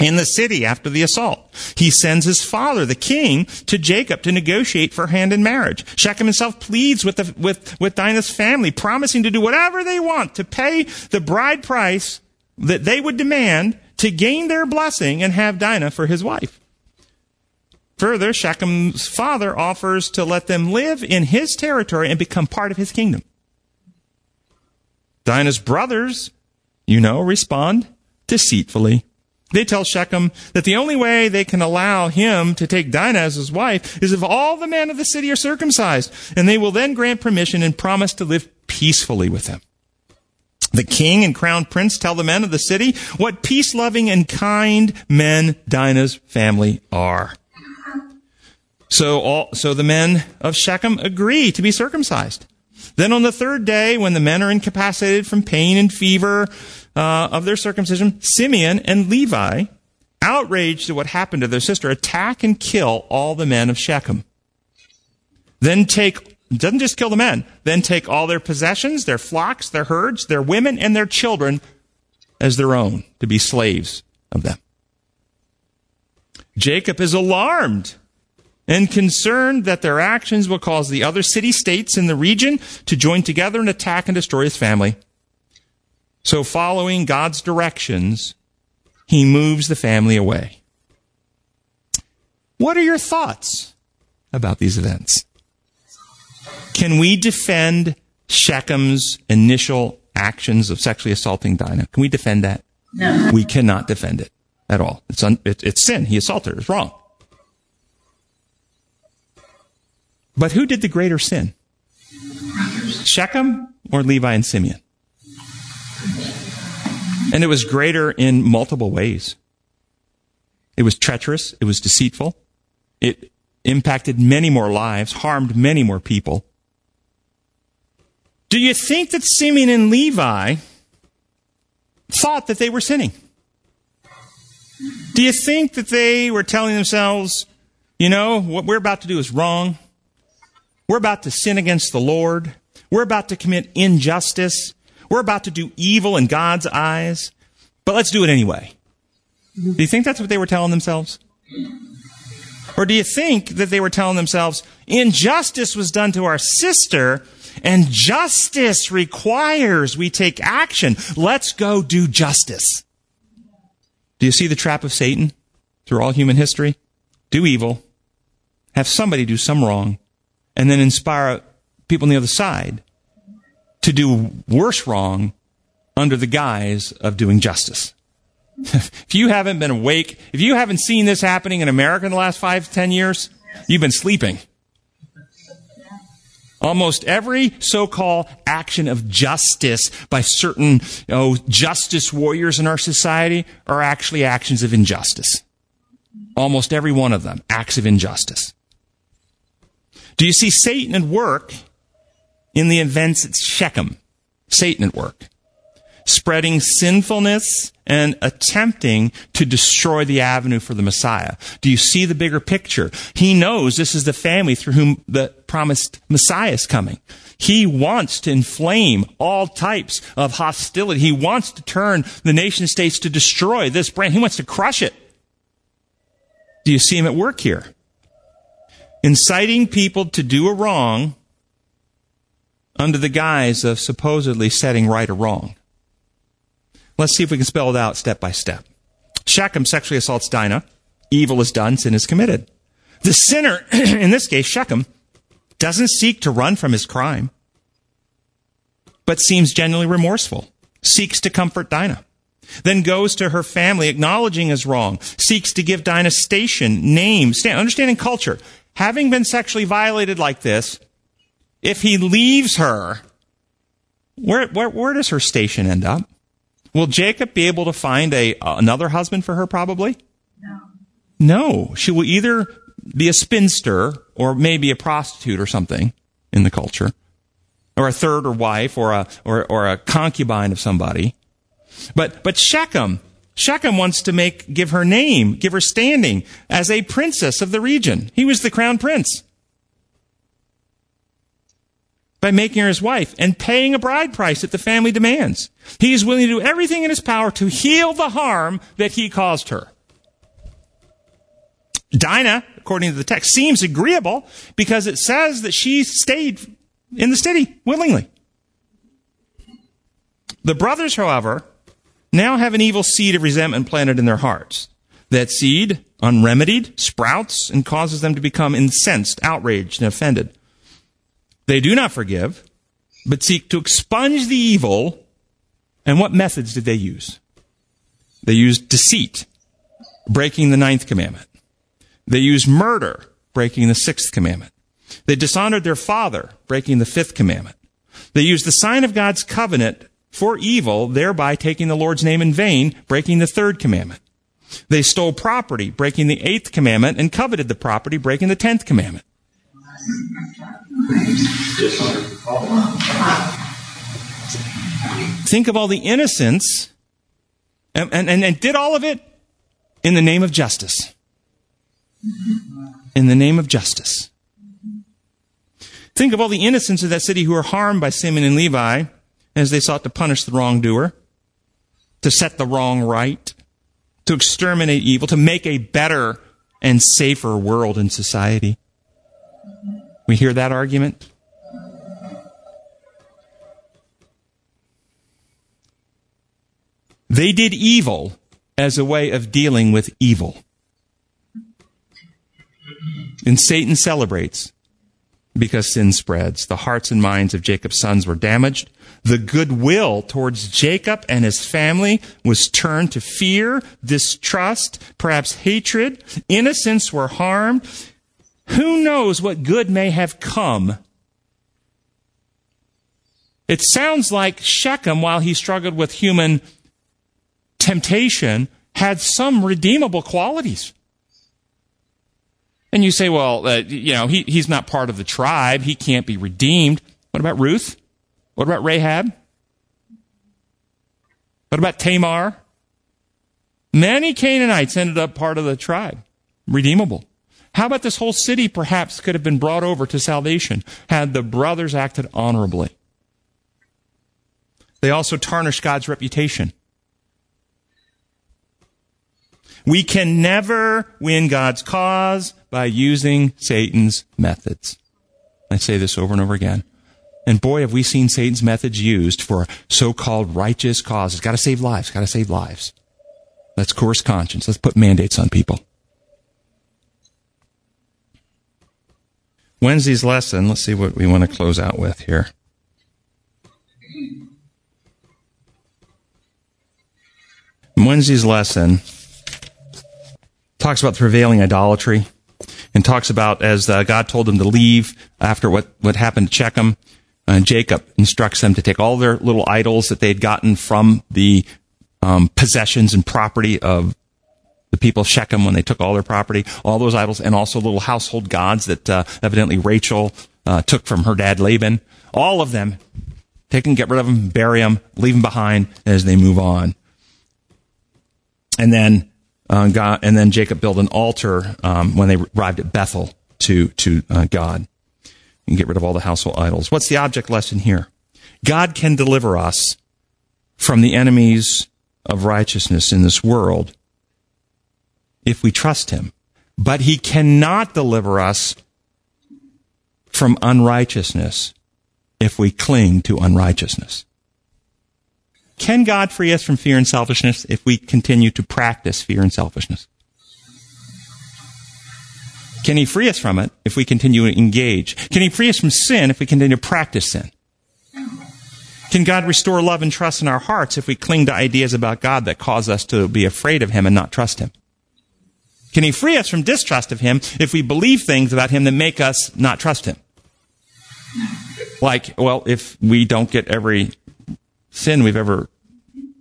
in the city after the assault. He sends his father, the king, to Jacob to negotiate for hand in marriage. Shechem himself pleads with, the, with, with Dinah's family, promising to do whatever they want to pay the bride price that they would demand to gain their blessing and have Dinah for his wife. Further, Shechem's father offers to let them live in his territory and become part of his kingdom. Dinah's brothers, you know, respond deceitfully. They tell Shechem that the only way they can allow him to take Dinah as his wife is if all the men of the city are circumcised, and they will then grant permission and promise to live peacefully with them. The king and crown prince tell the men of the city what peace loving and kind men Dinah's family are. So all, so the men of Shechem agree to be circumcised. Then on the third day, when the men are incapacitated from pain and fever uh, of their circumcision, Simeon and Levi, outraged at what happened to their sister, attack and kill all the men of Shechem. Then take doesn't just kill the men, then take all their possessions, their flocks, their herds, their women, and their children as their own to be slaves of them. Jacob is alarmed and concerned that their actions will cause the other city states in the region to join together and attack and destroy his family. So, following God's directions, he moves the family away. What are your thoughts about these events? Can we defend Shechem's initial actions of sexually assaulting Dinah? Can we defend that? No. We cannot defend it at all. It's, un, it, it's sin. He assaulted her. It's wrong. But who did the greater sin? Shechem or Levi and Simeon? And it was greater in multiple ways. It was treacherous. It was deceitful. It impacted many more lives, harmed many more people. Do you think that Simeon and Levi thought that they were sinning? Do you think that they were telling themselves, you know, what we're about to do is wrong? We're about to sin against the Lord. We're about to commit injustice. We're about to do evil in God's eyes. But let's do it anyway. Do you think that's what they were telling themselves? Or do you think that they were telling themselves, injustice was done to our sister, and justice requires we take action. Let's go do justice. Do you see the trap of Satan through all human history? Do evil, have somebody do some wrong, and then inspire people on the other side to do worse wrong under the guise of doing justice. If you haven't been awake, if you haven't seen this happening in America in the last five, ten years, you've been sleeping. Almost every so-called action of justice by certain you know, justice warriors in our society are actually actions of injustice. Almost every one of them, acts of injustice. Do you see Satan at work in the events at Shechem? Satan at work. Spreading sinfulness and attempting to destroy the avenue for the Messiah. Do you see the bigger picture? He knows this is the family through whom the promised Messiah is coming. He wants to inflame all types of hostility. He wants to turn the nation states to destroy this brand. He wants to crush it. Do you see him at work here? Inciting people to do a wrong under the guise of supposedly setting right or wrong. Let's see if we can spell it out step by step. Shechem sexually assaults Dinah. Evil is done, sin is committed. The sinner, [clears throat] in this case, Shechem, doesn't seek to run from his crime, but seems genuinely remorseful, seeks to comfort Dinah. Then goes to her family, acknowledging his wrong, seeks to give Dinah station, name, stand, understanding culture. Having been sexually violated like this, if he leaves her, where, where, where does her station end up? Will Jacob be able to find a uh, another husband for her? Probably. No. No, she will either be a spinster or maybe a prostitute or something in the culture, or a third or wife or a or, or a concubine of somebody. But but Shechem, Shechem wants to make give her name, give her standing as a princess of the region. He was the crown prince by making her his wife and paying a bride price that the family demands. He is willing to do everything in his power to heal the harm that he caused her. Dinah, according to the text, seems agreeable because it says that she stayed in the city willingly. The brothers, however, now have an evil seed of resentment planted in their hearts. That seed, unremedied, sprouts and causes them to become incensed, outraged, and offended. They do not forgive, but seek to expunge the evil. And what methods did they use? They used deceit, breaking the ninth commandment. They used murder, breaking the sixth commandment. They dishonored their father, breaking the fifth commandment. They used the sign of God's covenant for evil, thereby taking the Lord's name in vain, breaking the third commandment. They stole property, breaking the eighth commandment, and coveted the property, breaking the tenth commandment. Think of all the innocents and, and, and did all of it in the name of justice. In the name of justice. Think of all the innocents of that city who were harmed by Simeon and Levi as they sought to punish the wrongdoer, to set the wrong right, to exterminate evil, to make a better and safer world and society. We hear that argument? They did evil as a way of dealing with evil. And Satan celebrates because sin spreads. The hearts and minds of Jacob's sons were damaged. The goodwill towards Jacob and his family was turned to fear, distrust, perhaps hatred. Innocents were harmed. Who knows what good may have come? It sounds like Shechem, while he struggled with human temptation, had some redeemable qualities. And you say, well, uh, you know, he, he's not part of the tribe. He can't be redeemed. What about Ruth? What about Rahab? What about Tamar? Many Canaanites ended up part of the tribe, redeemable. How about this whole city perhaps could have been brought over to salvation had the brothers acted honorably? They also tarnish God's reputation. We can never win God's cause by using Satan's methods. I say this over and over again. And boy, have we seen Satan's methods used for so-called righteous causes. Got to save lives. Got to save lives. Let's coerce conscience. Let's put mandates on people. Wednesday's lesson. Let's see what we want to close out with here. Wednesday's lesson talks about the prevailing idolatry and talks about as uh, God told them to leave after what, what happened to Shechem. Uh, Jacob instructs them to take all their little idols that they had gotten from the um, possessions and property of the people of Shechem when they took all their property, all those idols, and also little household gods that uh, evidently Rachel uh, took from her dad Laban. All of them, take and get rid of them, bury them, leave them behind as they move on. And then uh, God, and then Jacob built an altar um, when they arrived at Bethel to to uh, God and get rid of all the household idols. What's the object lesson here? God can deliver us from the enemies of righteousness in this world if we trust Him, but He cannot deliver us from unrighteousness if we cling to unrighteousness. Can God free us from fear and selfishness if we continue to practice fear and selfishness? Can He free us from it if we continue to engage? Can He free us from sin if we continue to practice sin? Can God restore love and trust in our hearts if we cling to ideas about God that cause us to be afraid of Him and not trust Him? Can He free us from distrust of Him if we believe things about Him that make us not trust Him? Like, well, if we don't get every sin we've ever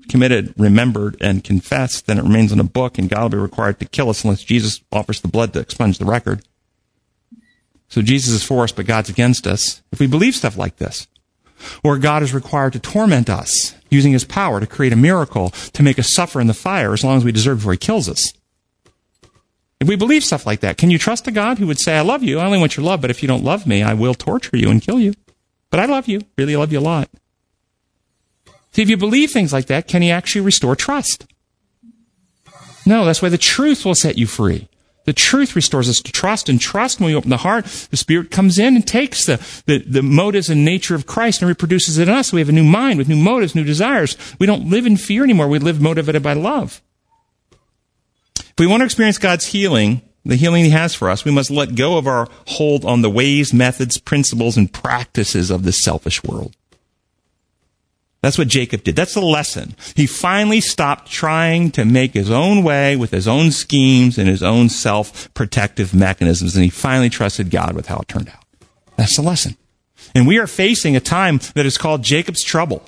committed, remembered, and confessed, then it remains in a book, and God will be required to kill us unless Jesus offers the blood to expunge the record. So Jesus is for us, but God's against us. If we believe stuff like this, or God is required to torment us using his power to create a miracle to make us suffer in the fire as long as we deserve before he kills us. If we believe stuff like that, can you trust a God who would say, I love you, I only want your love, but if you don't love me, I will torture you and kill you. But I love you, really love you a lot. See, if you believe things like that, can he actually restore trust? No, that's why the truth will set you free. The truth restores us to trust, and trust, when we open the heart, the Spirit comes in and takes the, the, the, motives and nature of Christ and reproduces it in us. We have a new mind with new motives, new desires. We don't live in fear anymore. We live motivated by love. If we want to experience God's healing, the healing He has for us, we must let go of our hold on the ways, methods, principles, and practices of this selfish world. That's what Jacob did. That's the lesson. He finally stopped trying to make his own way with his own schemes and his own self-protective mechanisms, and he finally trusted God with how it turned out. That's the lesson. And we are facing a time that is called Jacob's trouble.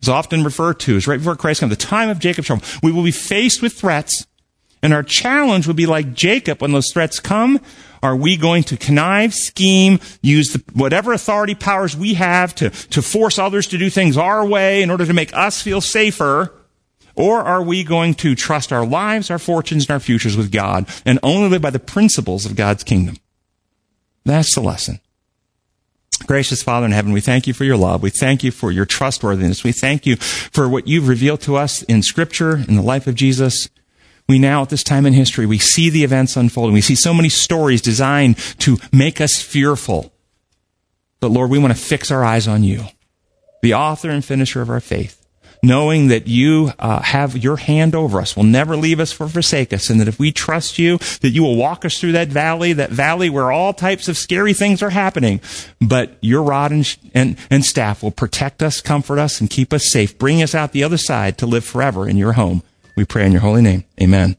It's often referred to as right before Christ comes, the time of Jacob's trouble. We will be faced with threats, and our challenge would be like Jacob when those threats come. Are we going to connive, scheme, use the, whatever authority powers we have to, to force others to do things our way in order to make us feel safer? Or are we going to trust our lives, our fortunes, and our futures with God and only live by the principles of God's kingdom? That's the lesson. Gracious Father in heaven, we thank you for your love. We thank you for your trustworthiness. We thank you for what you've revealed to us in scripture, in the life of Jesus we now, at this time in history, we see the events unfolding. We see so many stories designed to make us fearful. But Lord, we want to fix our eyes on you, the author and finisher of our faith, knowing that you uh, have your hand over us, will never leave us or forsake us, and that if we trust you, that you will walk us through that valley, that valley where all types of scary things are happening, but your rod and, and, and staff will protect us, comfort us, and keep us safe, bring us out the other side to live forever in your home. We pray in your holy name. Amen.